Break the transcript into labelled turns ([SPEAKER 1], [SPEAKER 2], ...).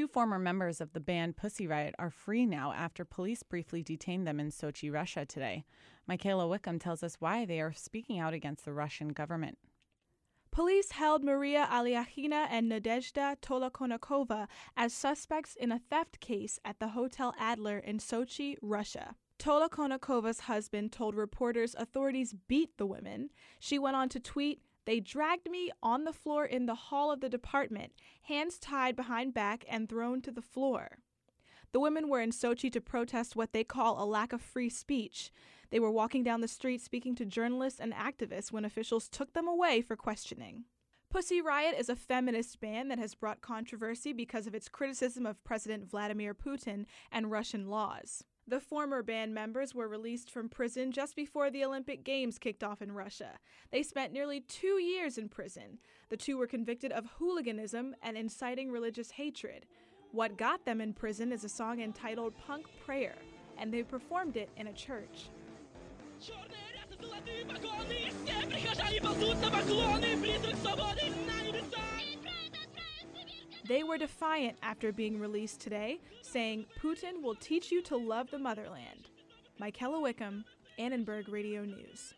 [SPEAKER 1] Two former members of the band Pussy Riot are free now after police briefly detained them in Sochi, Russia today. Mikella Wickham tells us why they are speaking out against the Russian government.
[SPEAKER 2] Police held Maria Alyokhina and Nadezhda Tolokonnikova as suspects in a theft case at the Hotel Adler in Sochi, Russia. Tolokonnikova's husband told reporters authorities beat the women. She went on to tweet, They dragged me on the floor in the hall of the department, hands tied behind back and thrown to the floor. The women were in Sochi to protest what they call a lack of free speech. They were walking down the street speaking to journalists and activists when officials took them away for questioning. Pussy Riot is a feminist band that has brought controversy because of its criticism of President Vladimir Putin and Russian laws. The former band members were released from prison just before the Olympic Games kicked off in Russia. They spent nearly two years in prison. The two were convicted of hooliganism and inciting religious hatred. What got them in prison is a song entitled Punk Prayer, and they performed it in a church. They were defiant after being released today, saying Putin will teach you to love the motherland. Mikella Wickham, Annenberg Radio News.